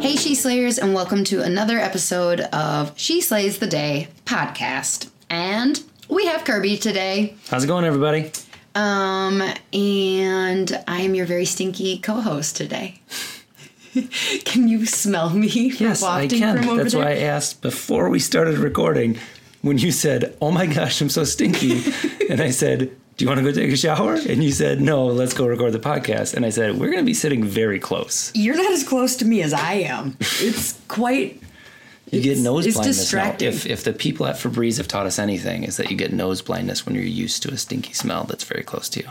Hey, She Slayers, and welcome to another episode of She Slays the Day podcast. And we have Kirby today. How's it going, everybody? Um, and I am your very stinky co-host today. can you smell me? Yes, I can. That's there? why I asked before we started recording when you said, "Oh my gosh, I'm so stinky," and I said, do you want to go take a shower? And you said, no, let's go record the podcast. And I said, we're going to be sitting very close. You're not as close to me as I am. It's quite. You get nose blindness now. If if the people at Febreze have taught us anything, is that you get nose blindness when you're used to a stinky smell that's very close to you,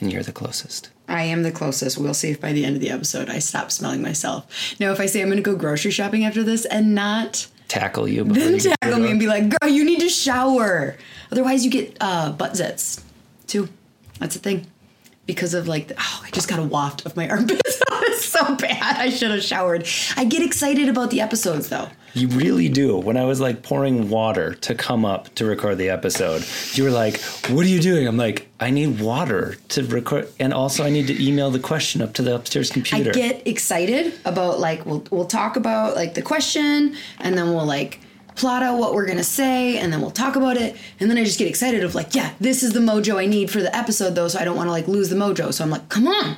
and you're the closest. I am the closest. We'll see if by the end of the episode I stop smelling myself. Now, if I say I'm going to go grocery shopping after this and not tackle you, then you tackle me and be like, "Girl, you need to shower." Otherwise, you get uh, butt zits too. That's a thing. Because of like, the, oh, I just got a waft of my armpits. it's so bad. I should have showered. I get excited about the episodes though. You really do. When I was like pouring water to come up to record the episode, you were like, What are you doing? I'm like, I need water to record. And also, I need to email the question up to the upstairs computer. I get excited about like, we'll, we'll talk about like the question and then we'll like, plot out what we're gonna say and then we'll talk about it. And then i just get excited of like yeah this is the mojo i need for the episode though so i don't want to like lose the mojo. So i'm like come on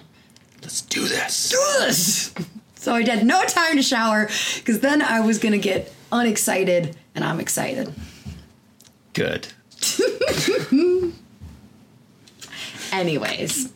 let's do this. do this. So i had no time to shower because then i was gonna get unexcited and i'm excited. Good. Anyways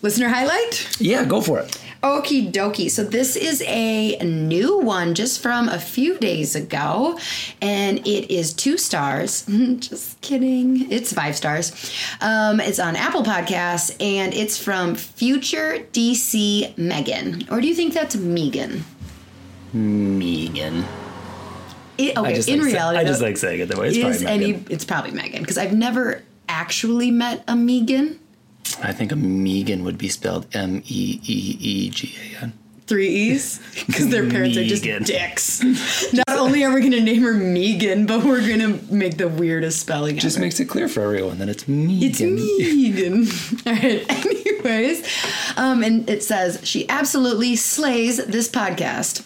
listener highlight? Yeah go for it Okie dokie. So this is a new one just from a few days ago, and it is two stars. just kidding. It's five stars. Um, it's on Apple Podcasts, and it's from Future DC Megan. Or do you think that's Megan? Megan. It, okay, in like reality, say, I just like saying it that way. It's probably Megan. Any, it's probably Megan because I've never actually met a Megan. I think a Megan would be spelled M E E E G A N. Three E's? Because their parents Megan. are just dicks. Not only are we going to name her Megan, but we're going to make the weirdest spelling Just ever. makes it clear for everyone that it's Megan. It's Megan. All right. Anyways, um, and it says, she absolutely slays this podcast.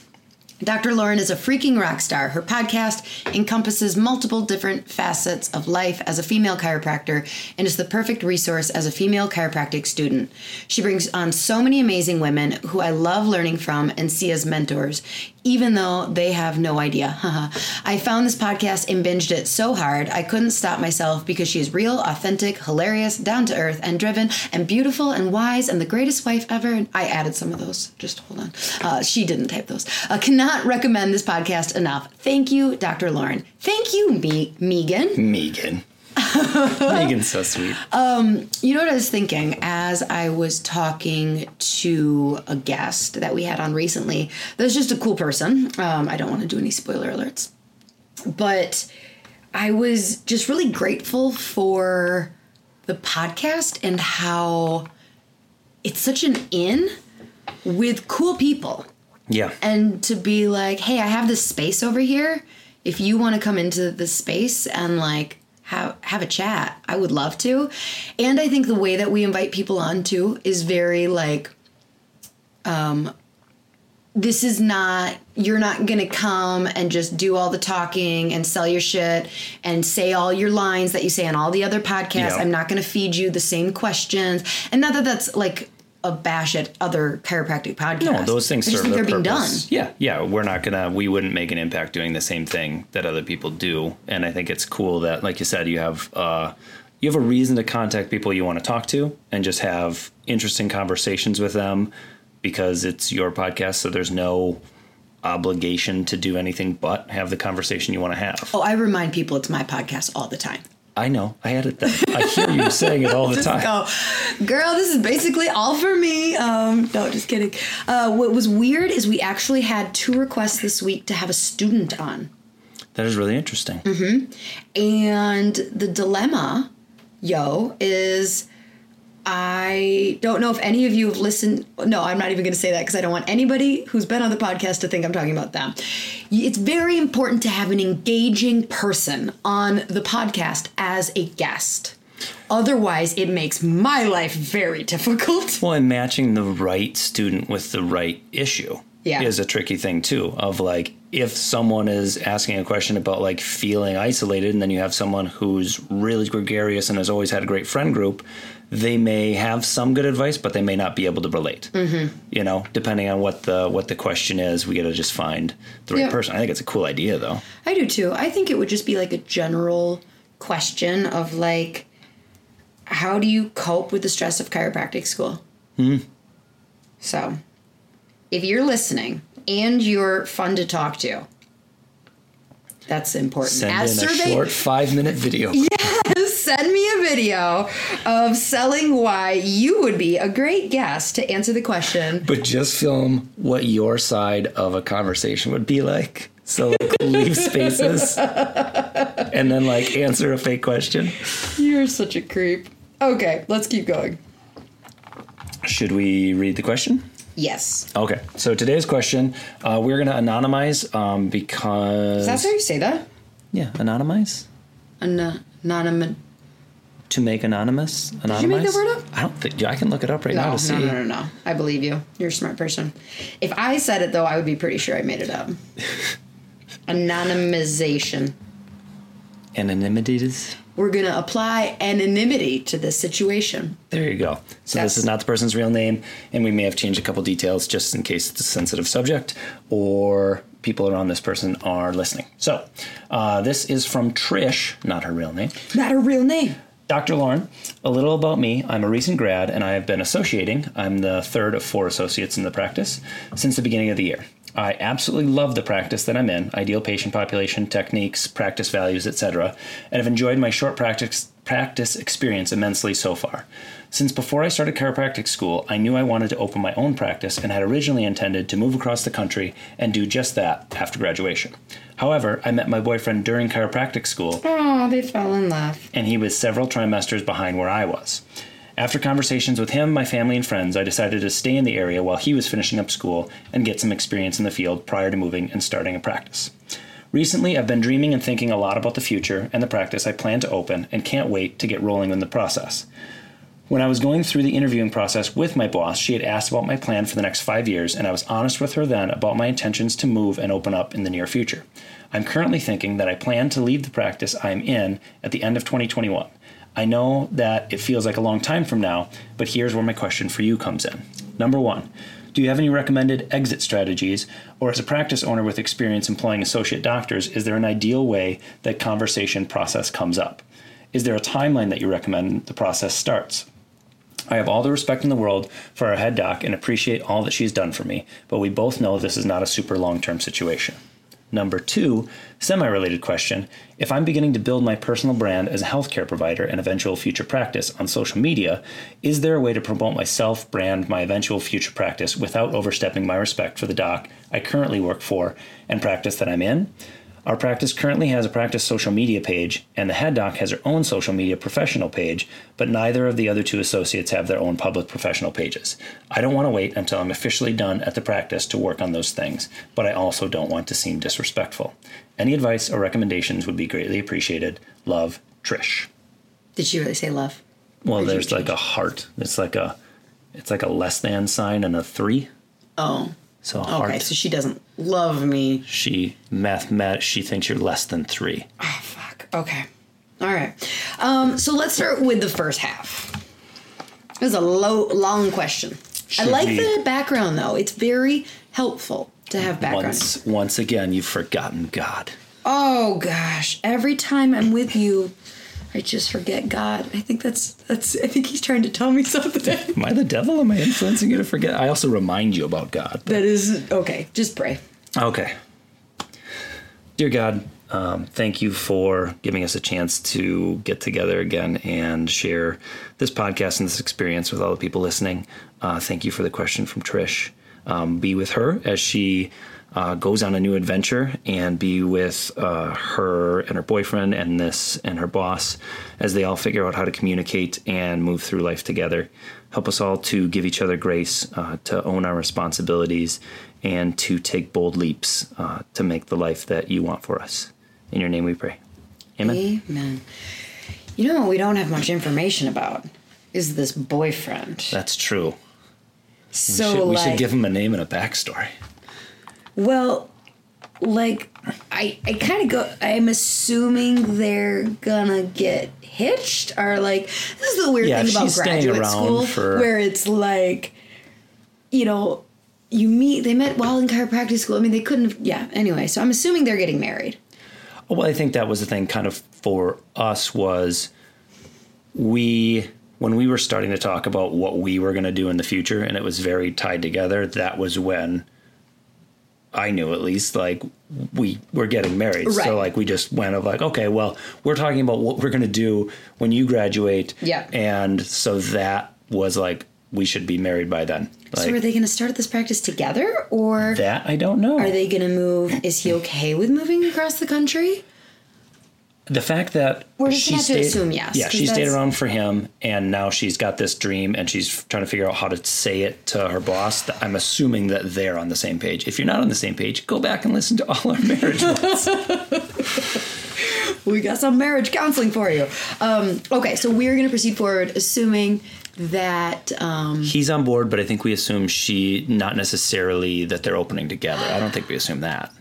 Dr. Lauryn is a freaking rock star. Her podcast encompasses multiple different facets of life as a female chiropractor and is the perfect resource as a female chiropractic student. She brings on so many amazing women who I love learning from and see as mentors, even though they have no idea. I found this podcast and binged it so hard I couldn't stop myself because she is real, authentic, hilarious, down to earth, and driven, and beautiful, and wise, and the greatest wife ever. I added some of those. Just hold on. Uh, she didn't type those. Uh, cannot recommend this podcast enough. Thank you, Dr. Lauryn. Thank you, Me- Megan. Megan. Megan's so sweet. Um, you know what I was thinking as I was talking to a guest that we had on recently? That's just a cool person. Um, I don't want to do any spoiler alerts, but I was just really grateful for the podcast and how it's such an in with cool people. Yeah. And to be like, hey, I have this space over here. If you want to come into this space and like have have a chat. I would love to. And I think the way that we invite people on too is very like um this is not you're not gonna come and just do all the talking and sell your shit and say all your lines that you say on all the other podcasts Yeah. i'm not gonna feed you the same questions and not that that's like a bash at other chiropractic podcasts No, those things serve their they're being purpose. done Yeah, yeah. We're not gonna. We wouldn't make an impact doing the same thing that other people do. And I think it's cool that, like you said, you have uh, you have a reason to contact people you want to talk to and just have interesting conversations with them because it's your podcast. So there's no obligation to do anything but have the conversation you want to have. oh i remind people it's my podcast all the time I know. I edit that. I hear you saying it all the just time. go, girl, this is basically all for me. Um, no, just kidding. Uh, what was weird is we actually had two requests this week to have a student on. That is really interesting. And the dilemma, yo, is I don't know if any of you have listened. No, I'm not even going to say that because I don't want anybody who's been on the podcast to think I'm talking about them. It's very important to have an engaging person on the podcast as a guest. Otherwise, it makes my life very difficult. Well, and matching the right student with the right issue Yeah. is a tricky thing too. Of like, if someone is asking a question about like feeling isolated, and then you have someone who's really gregarious and has always had a great friend group, they may have some good advice, but they may not be able to relate. Mm-hmm. You know, depending on what the what the question is, we got to just find the right Yeah. person. I think it's a cool idea, though. I do too. I think it would just be like a general question of like, how do you cope with the stress of chiropractic school? So, if you're listening and you're fun to talk to, that's important. Send As in a short five minute video. send me a video of selling why you would be a great guest to answer the question. But just film what your side of a conversation would be like. So like leave spaces and then like answer a fake question. You're such a creep. Okay, let's keep going. Should we read the question? Yes. Okay. So today's question, uh, we're gonna anonymize um, because That's how you say that? yeah, anonymize An- anonymous. to make anonymous. Anonymize. you make that word up? I don't think. I can look it up right now No, to see. no, no, no, no. I believe you. You're a smart person. If I said it though, I would be pretty sure I made it up. Anonymization. Anonymity is. We're gonna apply anonymity to this situation. There you go. So this is not the person's real name, and we may have changed a couple details just in case it's a sensitive subject or people around this person are listening. So uh, this is from Trish, not her real name. Not her real name. Dr. Lauryn, a little about me. I'm a recent grad and I have been associating. I'm the third of four associates in the practice since the beginning of the year. I absolutely love the practice that I'm in, ideal patient population, techniques, practice values, etc., and have enjoyed my short practice practice experience immensely so far. Since before I started chiropractic school, I knew I wanted to open my own practice and had originally intended to move across the country and do just that after graduation. However, I met my boyfriend during chiropractic school Oh, they fell in love. and he was several trimesters behind where I was. After conversations with him, my family, and friends, I decided to stay in the area while he was finishing up school and get some experience in the field prior to moving and starting a practice. Recently, I've been dreaming and thinking a lot about the future and the practice I plan to open and can't wait to get rolling in the process. When I was going through the interviewing process with my boss, she had asked about my plan for the next five years, and I was honest with her then about my intentions to move and open up in the near future. I'm currently thinking that I plan to leave the practice I'm in at the end of 2021. I know that it feels like a long time from now, but here's where my question for you comes in. Number one, do you have any recommended exit strategies, or as a practice owner with experience employing associate doctors, is there an ideal way that conversation process comes up? Is there a timeline that you recommend the process starts? I have all the respect in the world for our head doc and appreciate all that she's done for me, but we both know this is not a super long term situation. Number two, semi related question If I'm beginning to build my personal brand as a healthcare provider and eventual future practice on social media, is there a way to promote myself, brand my eventual future practice without overstepping my respect for the doc I currently work for and practice that I'm in? Our practice currently has a practice social media page, and the head doc has her own social media professional page, but neither of the other two associates have their own public professional pages. I don't want to wait until I'm officially done at the practice to work on those things, but I also don't want to seem disrespectful. Any advice or recommendations would be greatly appreciated. Love, Trish. Did she really say love? Well, there's like a heart. It's like a it's like a less than sign and a 3. Oh, So Okay, hard. so she doesn't love me. She math she thinks you're less than three. Oh, fuck. Okay. All right. Um, so let's start with the first half. This is a low, long question. I like we- the background though. It's very helpful to have background. Once once again, you've forgotten God. Oh gosh, every time I'm with you, I just forget God. I think that's that's. I think he's trying to tell me something. Am I the devil? Am I influencing you to forget? I also remind you about God. that is okay. Just pray. Okay. Dear God, um, thank you for giving us a chance to get together again and share this podcast and this experience with all the people listening. Uh, thank you for the question from Trish. Um, be with her as she uh, goes on a new adventure and be with uh, her and her boyfriend and this and her boss as they all figure out how to communicate and move through life together. Help us all to give each other grace, uh, to own our responsibilities, and to take bold leaps uh, to make the life that you want for us. In your name we pray. Amen. Amen. You know what we don't have much information about is this boyfriend. That's true. so we should, we should give him a name and a backstory. Well, like I I kind of go. I'm assuming they're gonna get hitched or like this is the weird Yeah, thing about graduate school for- where it's like, you know. You meet. They met while in chiropractic school. I mean, they couldn't. have Yeah. Anyway, so I'm assuming they're getting married. Well, I think that was the thing kind of for us was we when we were starting to talk about what we were going to do in the future and it was very tied together, that was when I knew at least like we were getting married. Right. So like we just went of like, okay, well, we're talking about what we're going to do when you graduate. Yeah. And so that was like we should be married by then. Like so are they going to start this practice together, or that I don't know. are they going to move? Is he okay with moving across the country? The fact that We're just she gonna have to stayed, assume yes, Yeah, she stayed around for him, and now she's got this dream, and she's trying to figure out how to say it to her boss. I'm assuming that they're on the same page. If you're not on the same page, go back and listen to all our marriage ones. we got some marriage counseling for you. Um, okay, so we're going to proceed forward, assuming that. Um, He's on board, but I think we assume she not necessarily that they're opening together. I don't think we assume that.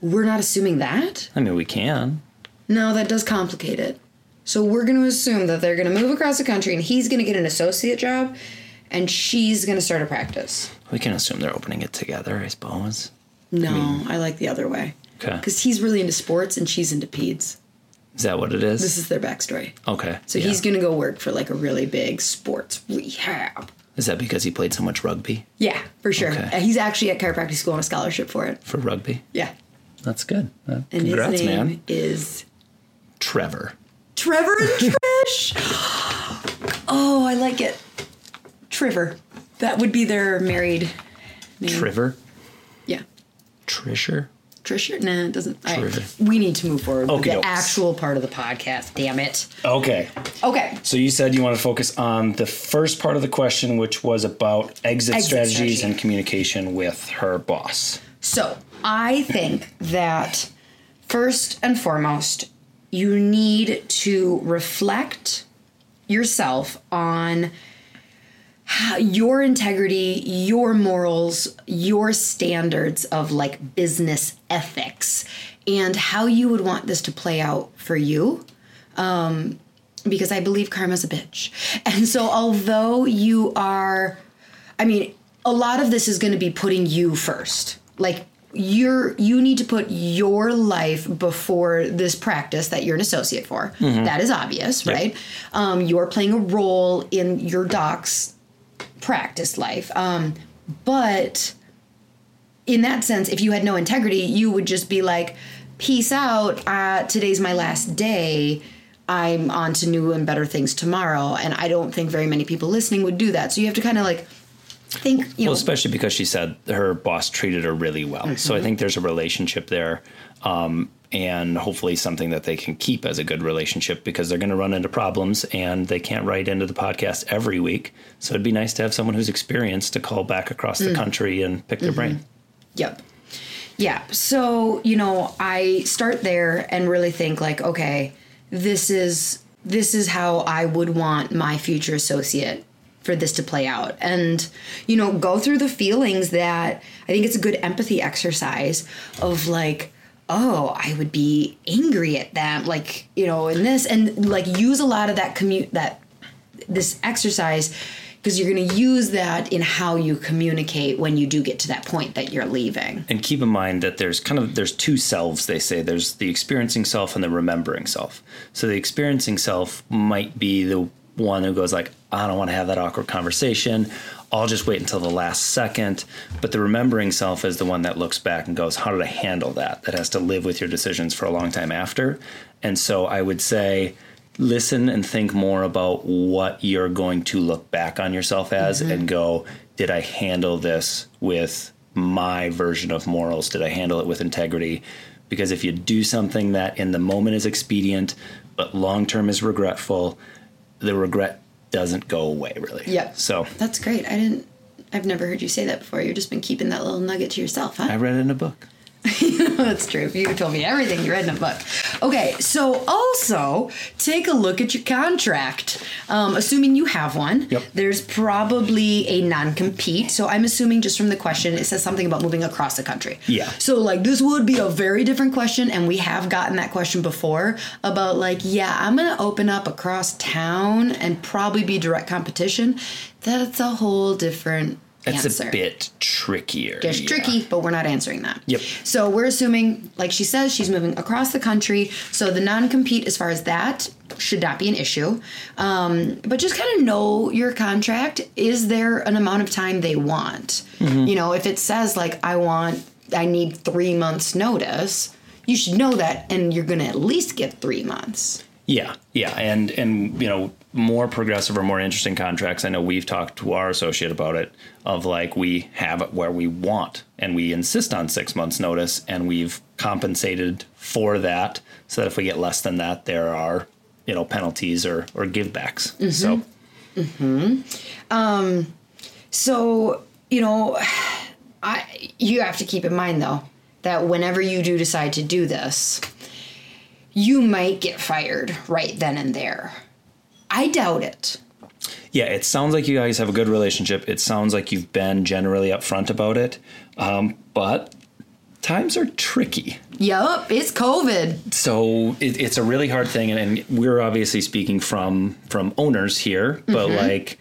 we're not assuming that. I mean, we can. No, that does complicate it. So we're going to assume that they're going to move across the country, and he's going to get an associate job, and she's going to start a practice. We can assume they're opening it together. I suppose. No, I like the other way Okay. because he's really into sports and she's into peds. Is that what it is? This is their backstory. okay. So yeah. he's going to go work for like a really big sports rehab. Is that because he played so much rugby Yeah, for sure. Okay. Uh, he's actually at chiropractic school on a scholarship for it. for rugby? Yeah. That's good. Uh, And congrats, his name man. is Trevor. Trevor and Trish. oh, I like it. Trevor. That would be their married name. Trevor. Yeah. Trisher. Trisha? Nah, it doesn't. right. We need to move forward with the actual part of the podcast. Damn it. Okay. Okay. So you said you want to focus on the first part of the question, which was about exit, Exit strategies strategy. and communication with her boss. So I think that first and foremost, you need to reflect yourself on your integrity, your morals, your standards of like business ethics, and how you would want this to play out for you. Um, because I believe karma's a bitch. And so, although you are I mean, a lot of this is going to be putting you first. Like you're you need to put your life before this practice that you're an associate for. That is obvious, right? Um, you're playing a role in your doc's practice life. Um, but in that sense, if you had no integrity, you would just be like, "Peace out. Uh, today's my last day." I'm on to new and better things tomorrow. And I don't think very many people listening would do that. So you have to kind of like think, you know, Well, especially because she said her boss treated her really well. Mm-hmm. So I think there's a relationship there. Um, and hopefully something that they can keep as a good relationship because they're going to run into problems and they can't write into the podcast every week. So it'd be nice to have someone who's experienced to call back across the mm-hmm. country and pick their brain. Mm-hmm. Yep. Yeah. So, you know, I start there and really think like, okay, this is this is how I would want my future associate for this to play out. And you know go through the feelings that i think it's a good empathy exercise of like oh i would be angry at them like you know in this and like use a lot of that commute that this exercise because you're going to use that in how you communicate when you do get to that point that you're leaving. And keep in mind that there's kind of there's two selves they say. There's the experiencing self and the remembering self. So the experiencing self might be the one who goes like i don't want to have that awkward conversation. I'll just wait until the last second. But the remembering self is the one that looks back and goes how did i handle that? That has to live with your decisions for a long time after. And so i would say listen and think more about what you're going to look back on yourself as mm-hmm. and go did i handle this with my version of morals? Did i handle it with integrity? Because if you do something that in the moment is expedient but long term is regretful the regret doesn't go away really. Yeah. So that's great. I didn't. I've never heard you say that before. You've just been keeping that little nugget to yourself, huh? I read it in a book. That's true. You told me everything you read in a book. Okay, so also take a look at your contract. Um, assuming you have one, yep. there's probably a non compete. So I'm assuming just from the question, it says something about moving across the country. Yeah. So, like, this would be a very different question. And we have gotten that question before about, like, yeah, I'm going to open up across town and probably be direct competition. That's a whole different that's answer. a bit trickier. Just yeah. tricky, but we're not answering that. Yep. So we're assuming, like she says, she's moving across the country. So the non compete, as far as that, should not be an issue. Um, but just kind of know your contract. Is there an amount of time they want? Mm-hmm. You know, if it says, like, I want, I need three months' notice, you should know that, and you're going to at least get three months. Yeah, yeah, and and you know more progressive or more interesting contracts. I know we've talked to our associate about it. Of like we have it where we want, and we insist on six months notice, and we've compensated for that, so that if we get less than that, there are you know penalties or or givebacks. Mm-hmm. So. Hmm. Um. So you know, I you have to keep in mind though that whenever you do decide to do this you might get fired right then and there. I doubt it. Yeah, it sounds like you guys have a good relationship. It sounds like you've been generally upfront about it. Um, but times are tricky. Yep, it's COVID. So it, it's a really hard thing, and, and, we're obviously speaking from from owners here. But mm-hmm. like,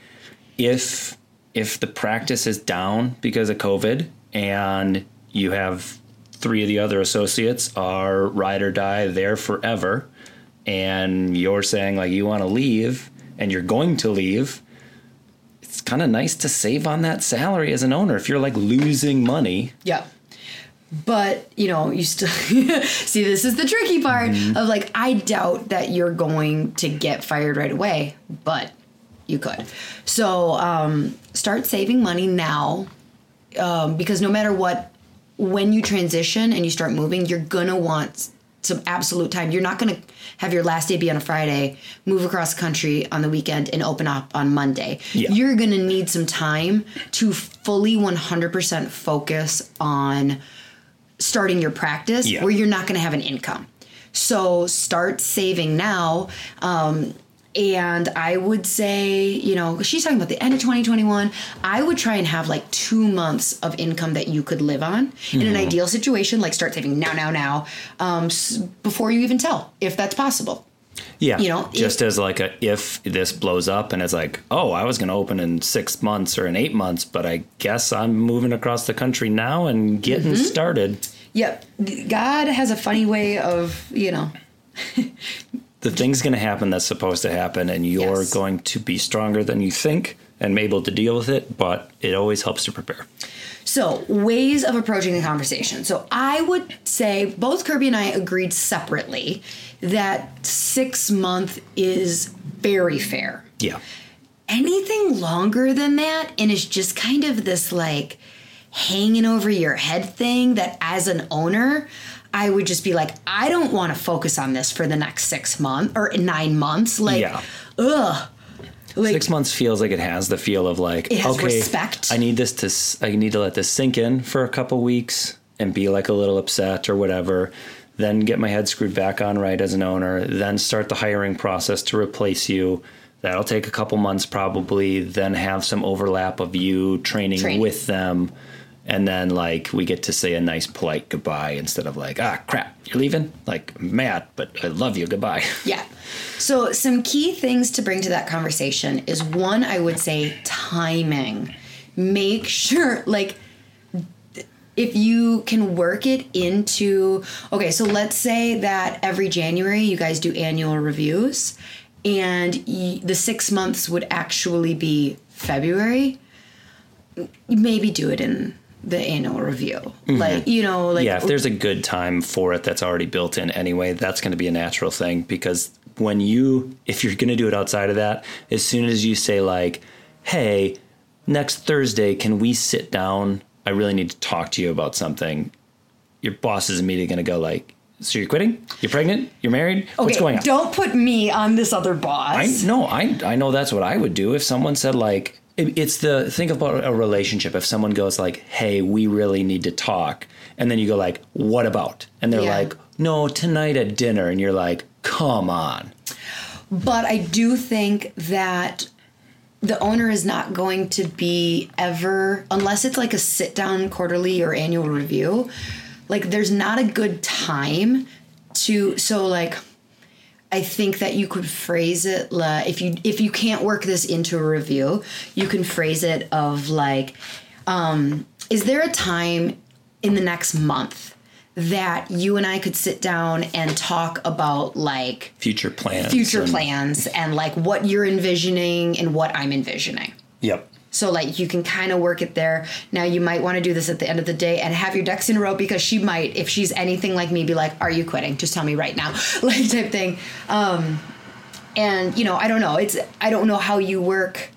if if the practice is down because of COVID, and you have three of the other associates are ride or die there forever and you're saying like you want to leave and you're going to leave it's kind of nice to save on that salary as an owner if you're like losing money. Yeah. But you know you still see this is the tricky part mm-hmm. of like i doubt that you're going to get fired right away but you could. So um, start saving money now um, because no matter what when you transition and you start moving, you're gonna want some absolute time. You're not gonna have your last day be on a Friday, move across country on the weekend, and open up on Monday. Yeah. You're gonna need some time to fully 100% focus on starting your practice yeah. where you're not gonna have an income. So start saving now. Um, and I would say, you know, she's talking about the end of 2021. I would try and have like two months of income that you could live on mm-hmm. in an mm-hmm. ideal situation. Like start saving now, now, now, um, before you even tell if that's possible. Yeah, you know, just if, as like a if this blows up and it's like, oh, I was going to open in six months or in eight months, but I guess I'm moving across the country now and getting mm-hmm. started. Yep, God has a funny way of you know the thing's going to happen that's supposed to happen, and you're yes. going to be stronger than you think and able to deal with it, but it always helps to prepare. So, ways of approaching the conversation. So, I would say both Kirby and I agreed separately that six month is very fair. Yeah. Anything longer than that, and it's just kind of this like hanging over your head thing that as an owner, I would just be like, I don't want to focus on this for the next six months or nine months. Like, yeah. ugh. Like, Six months feels like it has the feel of like okay, respect. I need this to I need to let this sink in for a couple weeks and be like a little upset or whatever. Then get my head screwed back on right as an owner. Then start the hiring process to replace you. That'll take a couple months probably, then have some overlap of you training, training. with them. And then, like, we get to say a nice, polite goodbye instead of like, ah, crap, you're leaving? Like, mad, but I love you, goodbye. Yeah. So, some key things to bring to that conversation is one, I would say timing. Make sure, like, if you can work it into okay so let's say that every january you guys do annual reviews and the six months would actually be february maybe do it in the annual review mm-hmm. like you know like yeah if there's a good time for it that's already built in anyway that's going to be a natural thing because when you if you're going to do it outside of that as soon as you say like hey next thursday can we sit down I really need to talk to you about something, your boss is immediately going to go like, so you're quitting? You're pregnant? You're married? Okay, What's going on? Don't put me on this other boss. I no, I I know that's what I would do if someone said like it's the think about a relationship. If someone goes like, "Hey, we really need to talk," and then you go like, "What about?" and they're yeah. like, "No, tonight at dinner," and you're like, "Come on." But I do think that the owner is not going to be ever unless it's like a sit down quarterly or annual review like there's not a good time to so like I think that you could phrase it like if you if you can't work this into a review, you can phrase it of like, um, is there a time in the next month that you and I could sit down and talk about like future plans, future and... plans, and like what you're envisioning and what I'm envisioning. Yep. So like you can kind of work it there. Now you might want to do this at the end of the day and have your ducks in a row because she might, if she's anything like me, be like, "Are you quitting? Just tell me right now," like type thing. Um, and you know, I don't know. It's I don't know how you work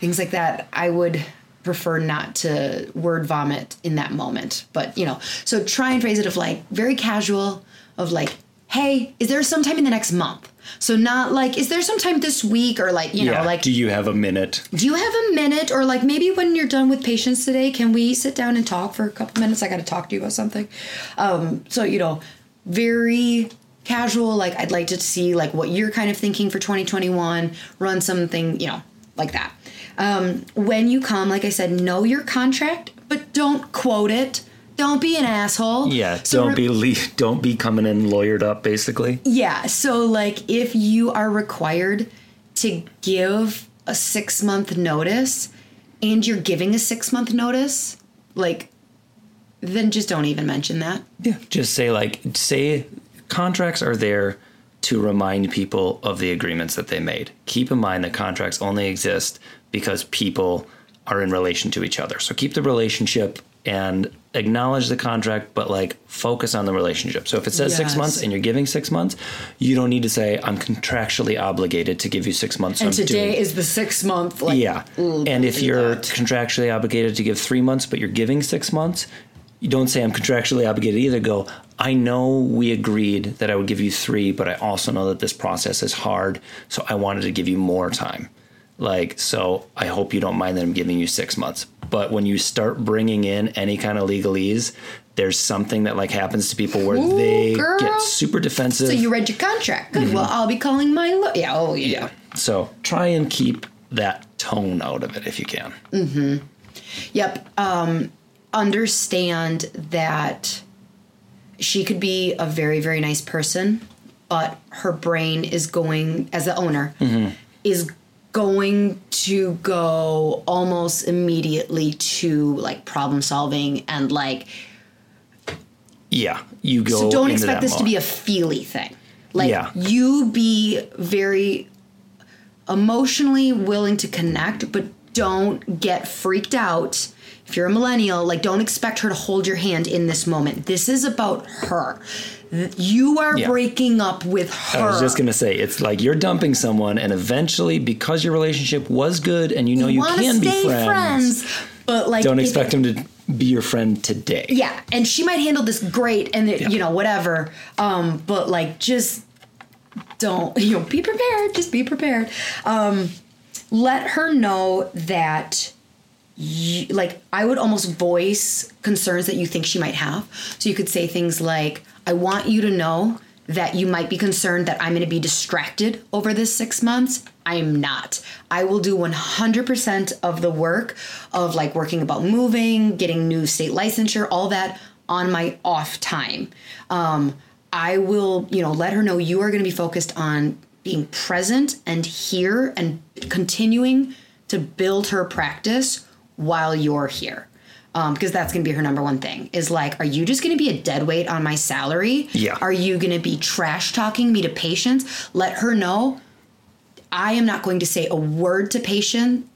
things like that. I would prefer not to word vomit in that moment. But, you know, so try and phrase it of like very casual, of like, hey, is there some time in the next month? So not like, is there some time this week or like, you yeah. know, like Do you have a minute? Do you have a minute? Or like maybe when you're done with patients today, can we sit down and talk for a couple minutes? I gotta talk to you about something. Um, so, you know, very casual, like I'd like to see like what you're kind of thinking for 2021, run something, you know, like that. Um, when you come, like I said, know your contract, but don't quote it. Don't be an asshole. Yeah, so don't re- be le- don't be coming in lawyered up, basically. Yeah, so like if you are required to give a six month notice, and you're giving a six month notice, like then just don't even mention that. Yeah, just say like say contracts are there to remind people of the agreements that they made. Keep in mind that contracts only exist because people are in relation to each other. So keep the relationship and acknowledge the contract, but like focus on the relationship. So if it says yes. six months and you're giving six months, you don't need to say I'm contractually obligated to give you six months. And I'm today doing... is the six month. Like, yeah, and if you're that. contractually obligated to give three months, but you're giving six months, you don't say I'm contractually obligated either. Go. I know we agreed that I would give you three, but I also know that this process is hard, so I wanted to give you more time. Like, so I hope you don't mind that I'm giving you six months. But when you start bringing in any kind of legalese, there's something that like happens to people where Ooh, they girl. get super defensive. So you read your contract. Good. Mm-hmm. Well, I'll be calling my lawyer. Yeah. Oh, yeah. yeah. So try and keep that tone out of it if you can. Mm-hmm. Yep. Um, understand that she could be a very, very nice person, but her brain is going as the owner mm-hmm. is going to go almost immediately to like problem solving and like yeah you go so don't expect this mode. to be a feely thing like yeah. you be very emotionally willing to connect but don't get freaked out if you're a millennial like don't expect her to hold your hand in this moment this is about her you are yeah. breaking up with her. I was just gonna say it's like you're dumping someone, and eventually, because your relationship was good, and you know you, you can be friends, friends, but like don't expect him to be your friend today. Yeah, and she might handle this great, and it, yeah. you know whatever. Um, but like just don't you know be prepared. Just be prepared. Um, let her know that you, like I would almost voice concerns that you think she might have. So you could say things like, "I want you to know that you might be concerned that I'm going to be distracted over this six months. I am not. I will do 100% of the work of like working about moving, getting new state licensure, all that on my off time. Um, I will, you know, let her know you are going to be focused on being present and here and continuing to build her practice while you're here. Um, because that's going to be her number one thing is like, are you just going to be a dead weight on my salary? Yeah. Are you going to be trash talking me to patients? Let her know I am not going to say a word to patient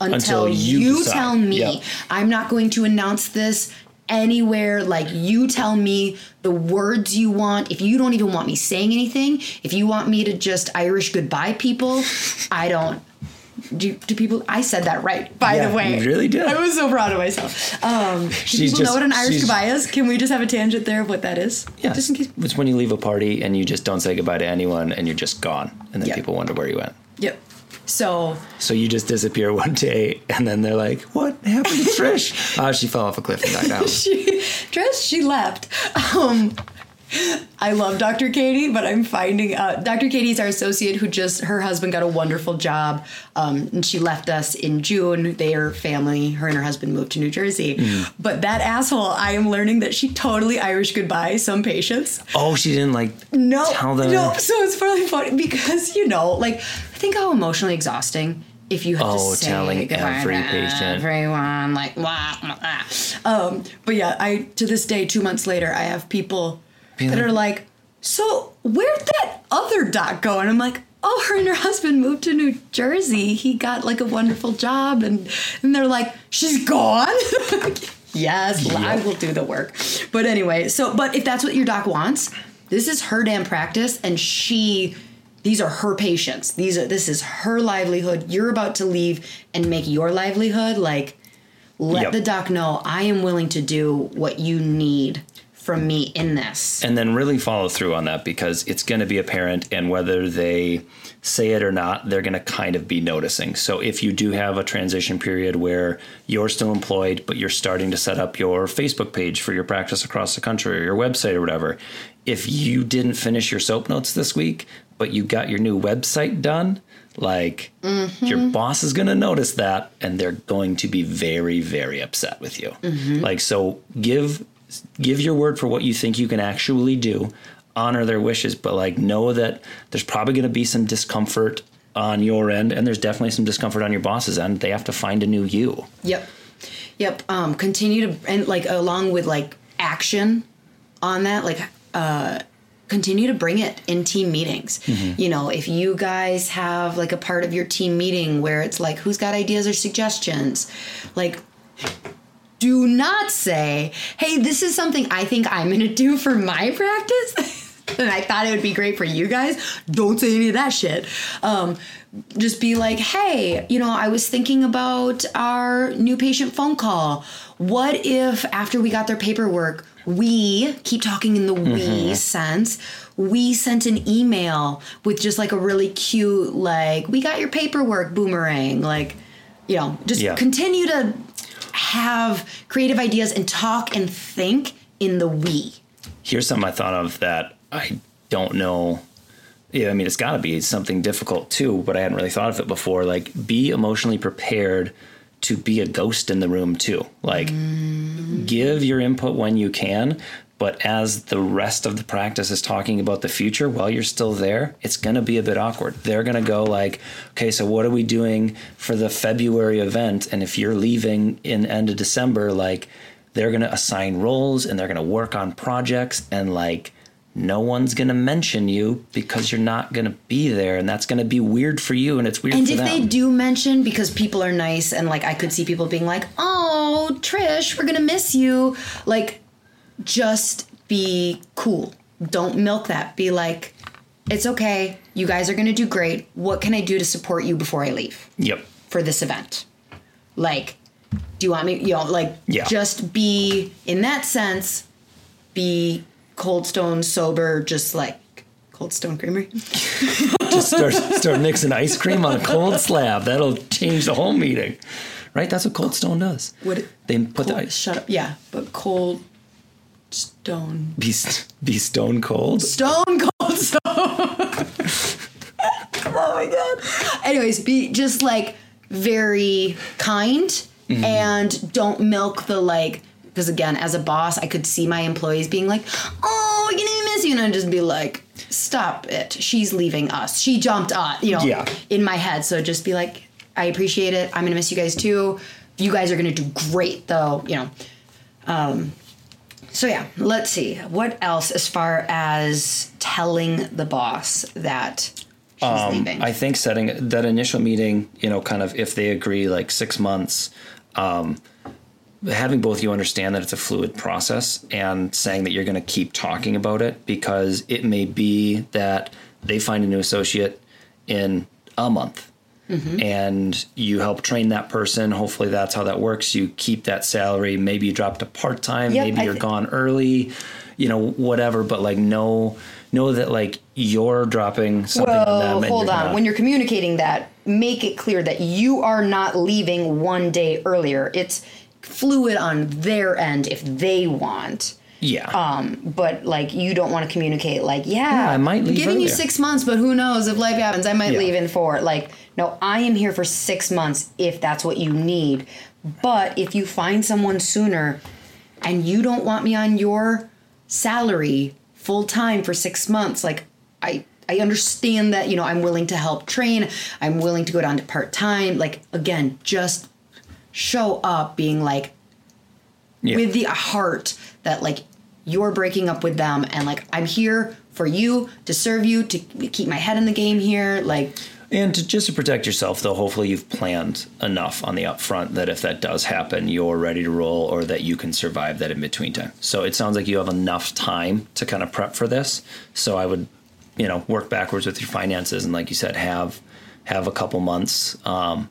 until, Until you you, tell me. Yep. I'm not going to announce this anywhere. Like, you tell me the words you want. If you don't even want me saying anything, if you want me to just Irish goodbye people, I don't. Do, do people? I said that right, by Yeah, the way. you really did. I was so proud of myself. Um, do She's people just- know what an Irish goodbye is? Can we just have a tangent there of what that is? Yeah. Just in case. It's when you leave a party and you just don't say goodbye to anyone and you're just gone. And then Yep. people wonder where you went. Yep. So So you just disappear one day and then they're like, what happened to Trish? uh, she fell off a cliff and died down. she dressed she left um I love Dr. Katie, but I'm finding out Dr. Katie's our associate who just her husband got a wonderful job, um, and she left us in June. Their family, her and her husband, moved to New Jersey. But that asshole, I am learning that she totally Irish goodbye some patients. Oh, she didn't like No, tell them. no. So it's really funny because you know, like, I think how emotionally exhausting if you have Oh, to say telling every patient. everyone, like, blah, blah. Um, but yeah, I to this day, two months later, I have people that are like, so where'd that other doc go? And I'm like. Oh, her and her husband moved to New Jersey. He got like a wonderful job, and and they're like, she's gone. yes, I will do the work. But anyway, so but if that's what your doc wants, this is her damn practice and she these are her patients. These are this is her livelihood. You're about to leave and make your livelihood like let Yep. the doc know I am willing to do what you need from me in this. and then really follow through on that because it's going to be apparent and whether they say it or not they're going to kind of be noticing. So if you do have a transition period where you're still employed but you're starting to set up your facebook page for your practice across the country or your website or whatever if you didn't finish your soap notes this week but you got your new website done like mm-hmm. your boss is going to notice that and they're going to be very very upset with you. Mm-hmm. Like so give give your word for what you think you can actually do honor their wishes but like know that there's probably going to be some discomfort on your end and there's definitely some discomfort on your boss's end they have to find a new you Yep. Yep. Um, continue to and like along with like action on that, like uh continue to bring it in team meetings. You know, if you guys have like a part of your team meeting where it's like who's got ideas or suggestions, like do not say, "Hey, this is something I think I'm going to do for my practice." and I thought it would be great for you guys. Don't say any of that shit. Um, just be like, "Hey, you know, I was thinking about our new patient phone call. What if after we got their paperwork, we keep talking in the we sense, we sent an email with just like a really cute like, "We got your paperwork boomerang." Like, you know, just Yeah. continue to have creative ideas and talk and think in the we. here's something i thought of that i don't know. Yeah i mean it's got to be something difficult too but i hadn't really thought of it before. Like be emotionally prepared to be a ghost in the room too. Like mm. give your input when you can but as the rest of the practice is talking about the future while you're still there it's going to be a bit awkward. They're going to go like okay so what are we doing for the february event? And if you're leaving in end of december like they're going to assign roles and they're going to work on projects and like no one's going to mention you because you're not going to be there and that's going to be weird for you and it's weird And if them. they do mention, because people are nice, and like I could see people being like, "Oh, Trish, we're gonna miss you," like just be cool. Don't milk that. Be like, "It's okay. You guys are gonna do great. What can I do to support you before I leave yep for this event?" Like, do you want me? You know, like Yeah. just be in that sense, be cold stone sober, just like Cold Stone Creamery. just start start mixing ice cream on a cold slab. That'll change the whole meeting, right? That's what Cold Stone does. It- they put the Cold- ice shut up. Yeah, but cold stone. be be stone cold? Stone cold So, oh my god. Anyways, be just like very kind mm-hmm. and don't milk the like. Because again, as a boss, I could see my employees being like, "Oh, you know, miss you," and I just be like, "Stop it! She's leaving us. She jumped on." You know, yeah. in my head. So just be like, "I appreciate it. I'm gonna miss you guys too. You guys are gonna do great, though." You know. Um, so yeah, let's see. What else as far as telling the boss that she's um, leaving? I think setting that initial meeting, you know, kind of if they agree like six months, um, having both you understand that it's a fluid process and saying that you're going to keep talking about it because it may be that they find a new associate in a month mm-hmm. and you help train that person. Hopefully, that's how that works. You keep that salary. Maybe you drop to part time. Yep, maybe I you're th- gone early. You know, whatever. But like, know know that like you're dropping something well, on hold on. Gonna, when you're communicating that, make it clear that you are not leaving one day earlier. It's fluid on their end if they want. Yeah. Um, but like you don't want to communicate like, yeah, yeah I might leave. Giving earlier. you six months, but who knows if life happens, I might yeah. leave in four. Like no, I am here for six months if that's what you need. But if you find someone sooner and you don't want me on your salary full time for six months, like I I understand that, you know, I'm willing to help train. I'm willing to go down to part time. Like again, just show up being like yeah. with the heart that like you're breaking up with them and like I'm here for you to serve you to keep my head in the game here like and to, just to protect yourself, though, hopefully you've planned enough on the upfront that if that does happen, you're ready to roll or that you can survive that in between time. So it sounds like you have enough time to kind of prep for this. So I would, you know, work backwards with your finances and, like you said, have have a couple months. Um,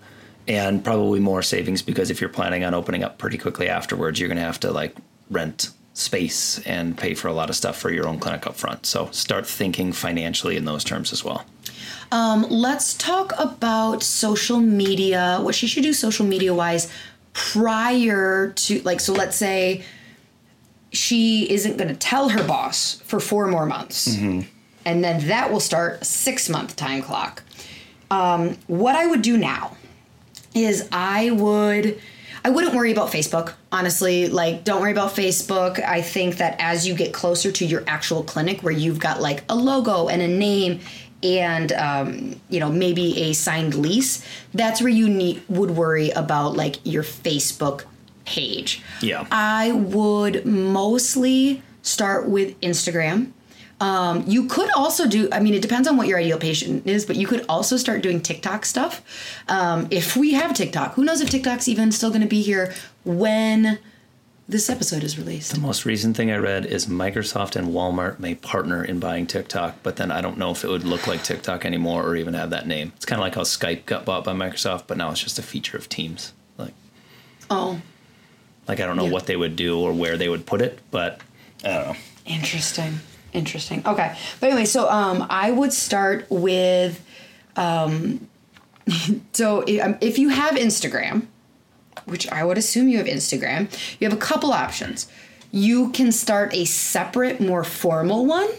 and probably more savings because if you're planning on opening up pretty quickly afterwards, you're going to have to like rent space and pay for a lot of stuff for your own clinic up front. So start thinking financially in those terms as well. Um, let's talk about social media, what she should do social media wise prior to, like, so let's say she isn't going to tell her boss for four more months. Mm-hmm. And then that will start a six month time clock. Um, what I would do now is I would. I wouldn't worry about Facebook, honestly. Like, don't worry about Facebook. I think that as you get closer to your actual clinic where you've got like a logo and a name and um, you know maybe a signed lease that's where you need would worry about like your facebook page yeah i would mostly start with instagram um, you could also do i mean it depends on what your ideal patient is but you could also start doing tiktok stuff um, if we have tiktok who knows if tiktok's even still going to be here when this episode is released. The most recent thing I read is Microsoft and Walmart may partner in buying TikTok, but then I don't know if it would look like TikTok anymore or even have that name. It's kind of like how Skype got bought by Microsoft, but now it's just a feature of Teams. Like, oh, like I don't know yeah. what they would do or where they would put it, but I don't know. Interesting, interesting. Okay, but anyway, so um, I would start with, um, so if you have Instagram which I would assume you have Instagram, you have a couple options. You can start a separate, more formal one.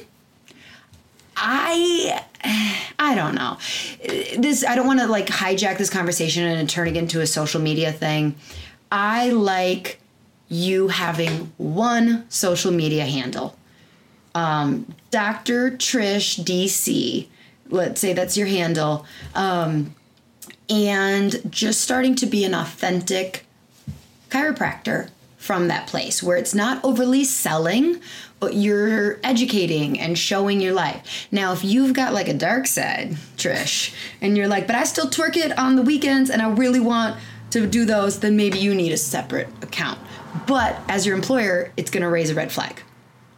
I I don't know. This I don't want to like hijack this conversation and turn it into a social media thing. I like you having one social media handle. Um, Dr. Trish DC, let's say that's your handle. Um, and just starting to be an authentic chiropractor from that place where it's not overly selling, but you're educating and showing your life. Now, if you've got like a dark side, Trish, and you're like, but I still twerk it on the weekends and I really want to do those, then maybe you need a separate account. But as your employer, it's gonna raise a red flag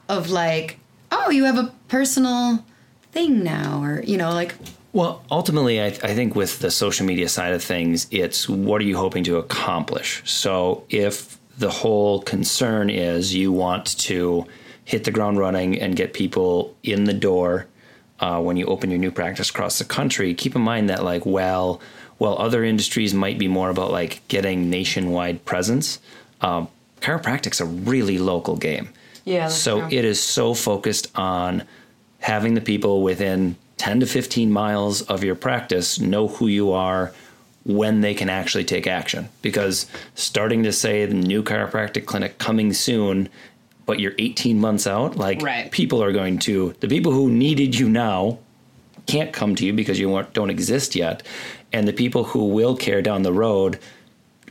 of like, oh, you have a personal thing now, or, you know, like, well, ultimately, I, I, think with the social media side of things, it's what are you hoping to accomplish? So if the whole concern is you want to hit the ground running and get people in the door uh, when you open your new practice across the country, keep in mind that like well, while other industries might be more about like getting nationwide presence, um, chiropractic's a really local game. Yeah. So true. it is so focused on having the people within 10 to 15 miles of your practice know who you are when they can actually take action. Because starting to say the new chiropractic clinic coming soon, but you're 18 months out, like right. people are going to, the people who needed you now can't come to you because you don't exist yet. And the people who will care down the road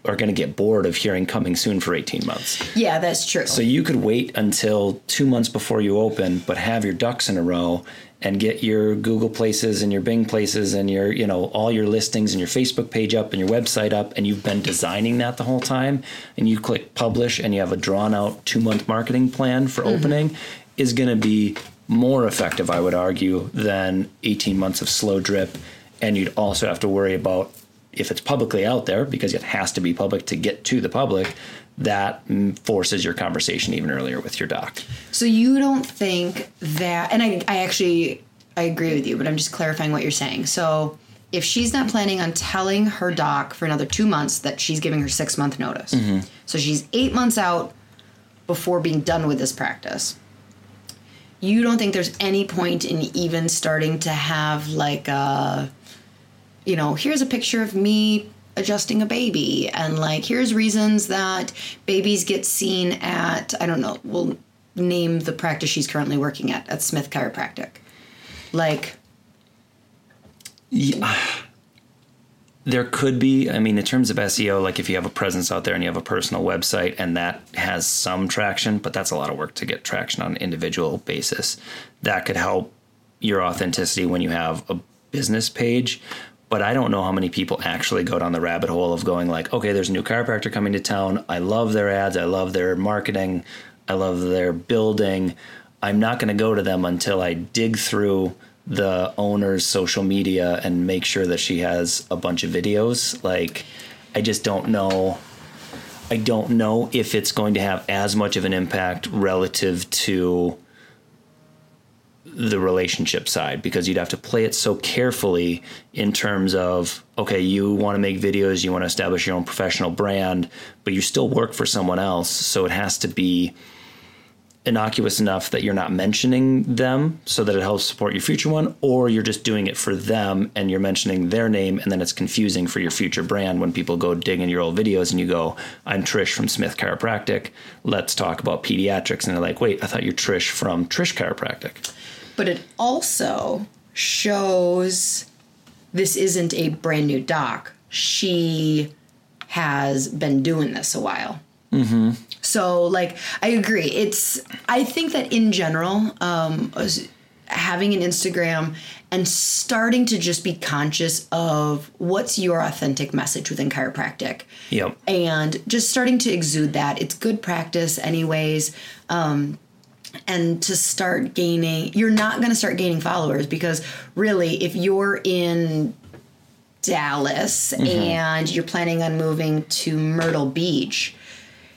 are going to get bored of hearing coming soon for 18 months. Yeah, that's true. So you could wait until two months before you open, but have your ducks in a row and get your Google places and your Bing places and your, you know, all your listings and your Facebook page up and your website up. And you've been designing that the whole time. And you click publish and you have a drawn out two month marketing plan for mm-hmm. opening is going to be more effective, I would argue, than 18 months of slow drip. And you'd also have to worry about if it's publicly out there, because it has to be public to get to the public, that forces your conversation even earlier with your doc. So you don't think that, and I, I actually I agree with you, but I'm just clarifying what you're saying. So if she's not planning on telling her doc for another two months that she's giving her six month notice, mm-hmm. so she's eight months out before being done with this practice. You don't think there's any point in even starting to have like a you know, here's a picture of me adjusting a baby and like here's reasons that babies get seen at I don't know, we'll name the practice she's currently working at at Smith Chiropractic. Like yeah. There could be, I mean, in terms of SEO, like if you have a presence out there and you have a personal website and that has some traction, but that's a lot of work to get traction on an individual basis. That could help your authenticity when you have a business page but I don't know how many people actually go down the rabbit hole of going like, okay, there's a new chiropractor coming to town. I love their ads. I love their marketing. I love their building. I'm not going to go to them until I dig through the owner's social media and make sure that she has a bunch of videos. Like, I just don't know. I don't know if it's going to have as much of an impact relative to the relationship side because you'd have to play it so carefully in terms of okay you want to make videos you want to establish your own professional brand but you still work for someone else so it has to be innocuous enough that you're not mentioning them so that it helps support your future one or you're just doing it for them and you're mentioning their name and then it's confusing for your future brand when people go dig into your old videos and you go i'm trish from smith chiropractic. Let's talk about pediatrics. And they're like wait i thought you're trish from trish chiropractic but it also shows this isn't a brand new doc. She has been doing this a while. Mm-hmm. So, like, I agree. It's, I think that in general, um, having an Instagram and starting to just be conscious of what's your authentic message within chiropractic. Yep. And just starting to exude that. It's good practice, anyways. Um, and to start gaining you're not going to start gaining followers because really if you're in Dallas mm-hmm. and you're planning on moving to Myrtle Beach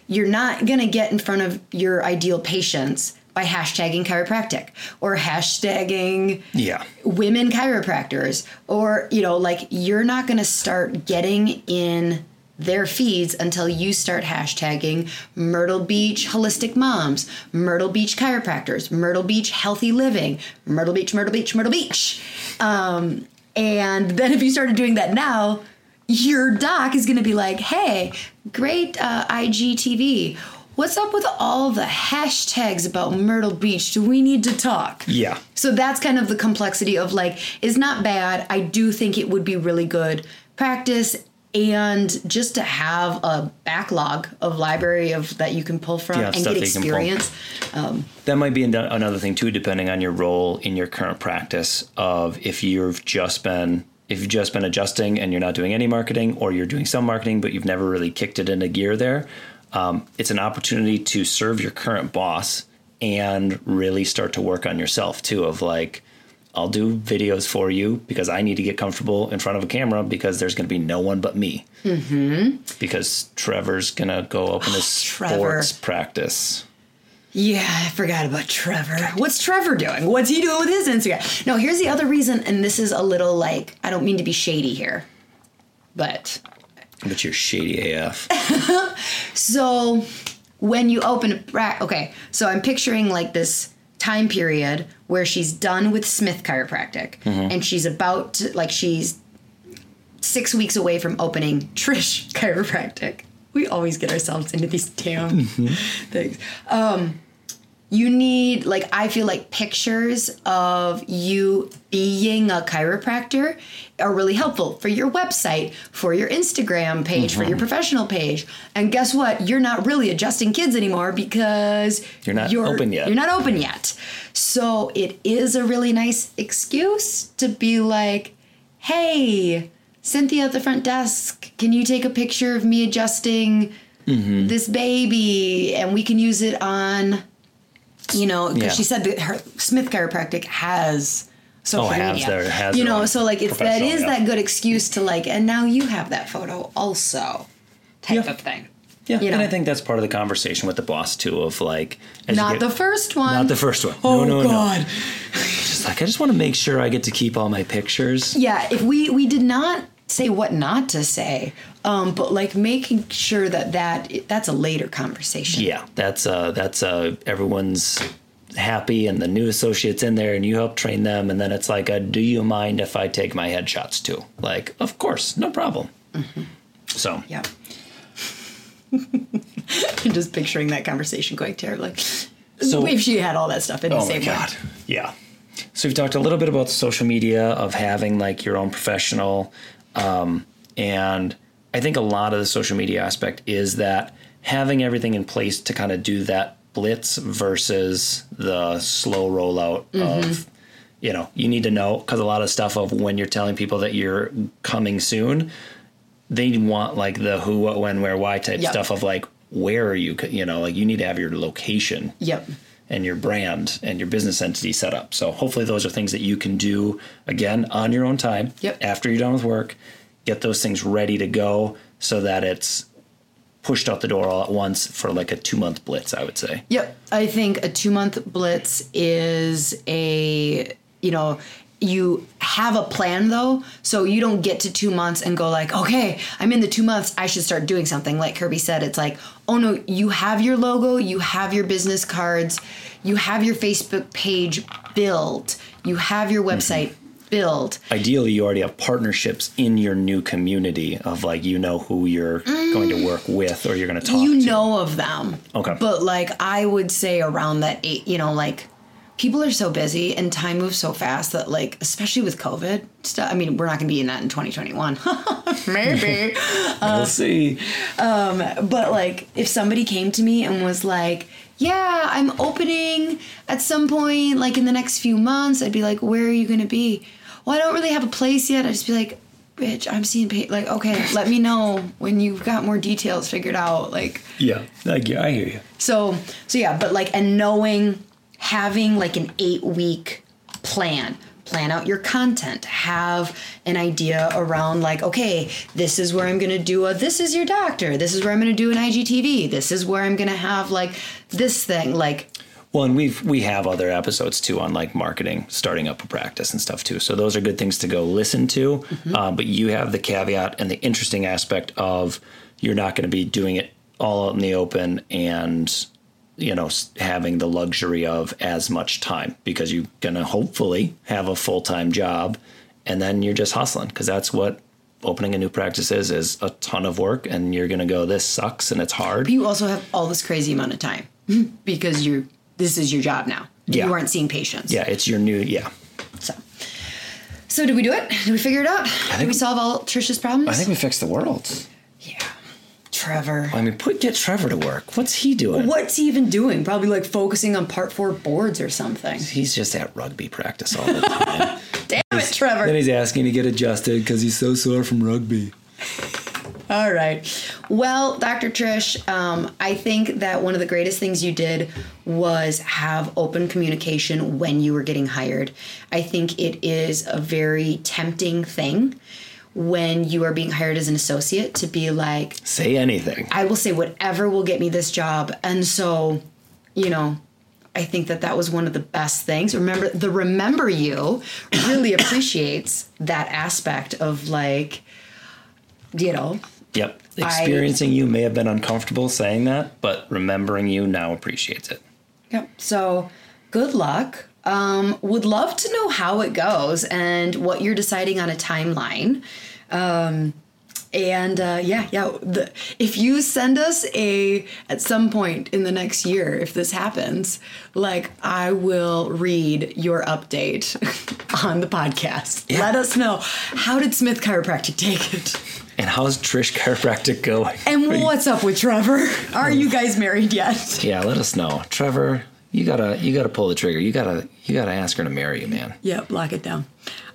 you're not going to get in front of your ideal patients by hashtagging chiropractic or hashtagging yeah. women chiropractors or you know like you're not going to start getting in their feeds until you start hashtagging Myrtle Beach Holistic Moms, Myrtle Beach Chiropractors, Myrtle Beach Healthy Living, Myrtle Beach, Myrtle Beach, Myrtle Beach. Um, and then if you started doing that now, your doc is going to be like, hey, great uh, IGTV. What's up with all the hashtags about Myrtle Beach? Do we need to talk? Yeah. So that's kind of the complexity of like, it's not bad. I do think it would be really good practice and just to have a backlog of library of that you can pull from yeah, and get experience. Um, that might be another thing too, depending on your role in your current practice. Of if you've just been if you've just been adjusting and you're not doing any marketing, or you're doing some marketing but you've never really kicked it into gear there, um, it's an opportunity to serve your current boss and really start to work on yourself too. Of like I'll do videos for you because I need to get comfortable in front of a camera because there's going to be no one but me. Mm-hmm. Because Trevor's going to go open his sports practice. Yeah, I forgot about Trevor. What's Trevor doing? What's he doing with his Instagram? No, here's the other reason, and this is a little like, I don't mean to be shady here, but. But you're shady AF. so when you open a, okay, so I'm picturing like this time period where she's done with Smith Chiropractic mm-hmm. and she's about to, like, she's six weeks away from opening Trish Chiropractic. We always get ourselves into these damn mm-hmm. things. Um, you need like i feel like pictures of you being a chiropractor are really helpful for your website for your instagram page mm-hmm. for your mm-hmm. professional page and guess what you're not really adjusting kids anymore because you're not you're, open yet you're not open yet so it is a really nice excuse to be like hey cynthia at the front desk can you take a picture of me adjusting mm-hmm. this baby and we can use it on you know, because yeah. she said that her Smith Chiropractic has social oh, media. There, has you know, so like it's that is yeah. that good excuse to like, and now you have that photo also, type yeah. of thing. Yeah, you know? and I think that's part of the conversation with the boss too. Of like, not get, the first one, not the first one. Oh no, no, God! No. Just like I just want to make sure I get to keep all my pictures. Yeah, if we we did not say what not to say um, but like making sure that that that's a later conversation yeah that's uh that's uh everyone's happy and the new associates in there and you help train them and then it's like a, do you mind if i take my headshots too like of course no problem mm-hmm. so yeah I'm just picturing that conversation going terribly. So if she had all that stuff in the oh same way. Yeah. So we've talked a little bit about social media of having like your own professional um, and I think a lot of the social media aspect is that having everything in place to kind of do that blitz versus the slow rollout mm-hmm. of, you know, you need to know because a lot of stuff of when you're telling people that you're coming soon, they want like the who, what, when, where, why type yep. stuff of like, where are you? You know, like you need to have your location. Yep and your brand and your business entity set up. So hopefully those are things that you can do again on your own time yep. after you're done with work. Get those things ready to go so that it's pushed out the door all at once for like a two month blitz, I would say. Yep. I think a two month blitz is a, you know, you have a plan though so you don't get to two months and go like okay i'm in the two months i should start doing something like kirby said it's like oh no you have your logo you have your business cards you have your facebook page built you have your mm-hmm. website mm-hmm. built ideally you already have partnerships in your new community of like you know who you're mm, going to work with or you're going to talk to you to. know of them okay but like i would say around that eight you know like people are so busy and time moves so fast that like especially with covid stuff i mean we're not going to be in that in 2021 maybe. We'll uh, see. um, but like if somebody came to me and was like yeah i'm opening at some point like in the next few months i'd be like where are you going to be? Well i don't really have a place yet. I'd just be like bitch i'm seeing pa-. like okay let me know when you've got more details figured out like yeah i, I hear you so so yeah but like and knowing having like an eight week plan. Plan out your content. Have an idea around like okay this is where i'm going to do a this is your doctor. This is where i'm going to do an igtv this is where i'm going to have like this thing like well and we've we have other episodes too on like marketing starting up a practice and stuff too. So those are good things to go listen to. Mm-hmm. um, but you have the caveat and the interesting aspect of you're not going to be doing it all out in the open and you know having the luxury of as much time because you're gonna hopefully have a full time job, and then you're just hustling because that's what opening a new practice is is a ton of work, and you're gonna go this sucks and it's hard. But you also have all this crazy amount of time because you're this is your job now. Yeah. You aren't seeing patients. Yeah, it's your new yeah. So. So did we do it? Did we figure it out? Did we solve all Trisha's problems? I think we fixed the world. Trevor. I mean, put get Trevor to work. What's he doing? What's he even doing? Probably like focusing on part four boards or something. He's just at rugby practice all the time. Damn it, Trevor. Then he's asking to get adjusted because he's so sore from rugby. All right. Well, Dr. Trish, um, I think that one of the greatest things you did was have open communication when you were getting hired. I think it is a very tempting thing when you are being hired as an associate to be like say anything. I will say whatever will get me this job. And so you know i think that that was one of the best things. Remember the remember you really appreciates that aspect of like you know yep. Experiencing I, you may have been uncomfortable saying that but remembering you now appreciates it. Yep. So Good luck. Um, would love to know how it goes and what you're deciding on a timeline. Um, and uh, yeah, yeah. The, if you send us a at some point in the next year, if this happens, like I will read your update on the podcast. Yeah. Let us know how did Smith Chiropractic take it. And how's Trish Chiropractic going? And what's up with Trevor? Are you guys married yet? Yeah, let us know, Trevor. You gotta you gotta pull the trigger. You gotta you gotta ask her to marry you, man. Yep, lock it down.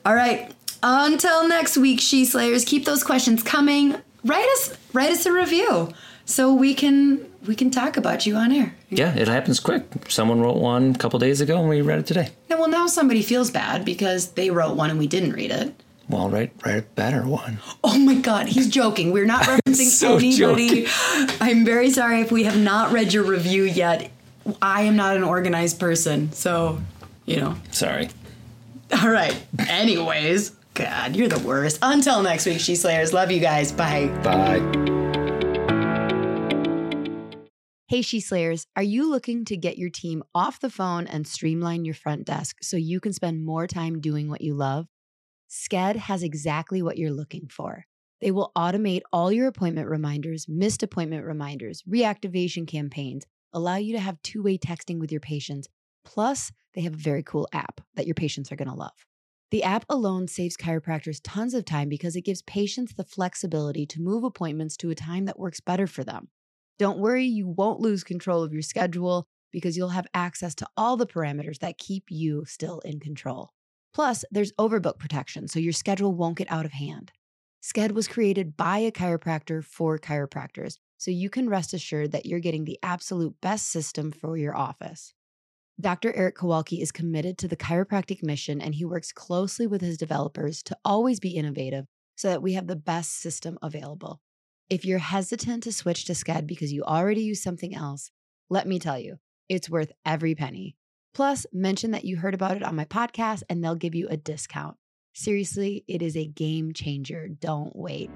All right. Until next week, She Slayers, keep those questions coming. Write us write us a review so we can we can talk about you on air. Yeah, it happens quick. Someone wrote one a couple days ago and we read it today. Yeah, well now somebody feels bad because they wrote one and we didn't read it. Well, write write a better one. Oh my God, he's joking. We're not referencing so anybody. Joking. I'm very sorry if we have not read your review yet. I am not an organized person, so you know. Sorry. All right. Anyways, God, you're the worst. Until next week, She Slayers. Love you guys. Bye. Bye. Hey, She Slayers, are you looking to get your team off the phone and streamline your front desk so you can spend more time doing what you love? Sked has exactly what you're looking for. They will automate all your appointment reminders, missed appointment reminders, reactivation campaigns, allow you to have two way texting with your patients. Plus, they have a very cool app that your patients are going to love. The app alone saves chiropractors tons of time because it gives patients the flexibility to move appointments to a time that works better for them. Don't worry, you won't lose control of your schedule because you'll have access to all the parameters that keep you still in control. Plus, there's overbook protection, so your schedule won't get out of hand. Sked was created by a chiropractor for chiropractors, so you can rest assured that you're getting the absolute best system for your office. Dr. Eric Kowalki is committed to the chiropractic mission and he works closely with his developers to always be innovative so that we have the best system available. If you're hesitant to switch to Sked because you already use something else, let me tell you, it's worth every penny. Plus, mention that you heard about it on my podcast and they'll give you a discount. Seriously, it is a game changer. Don't wait.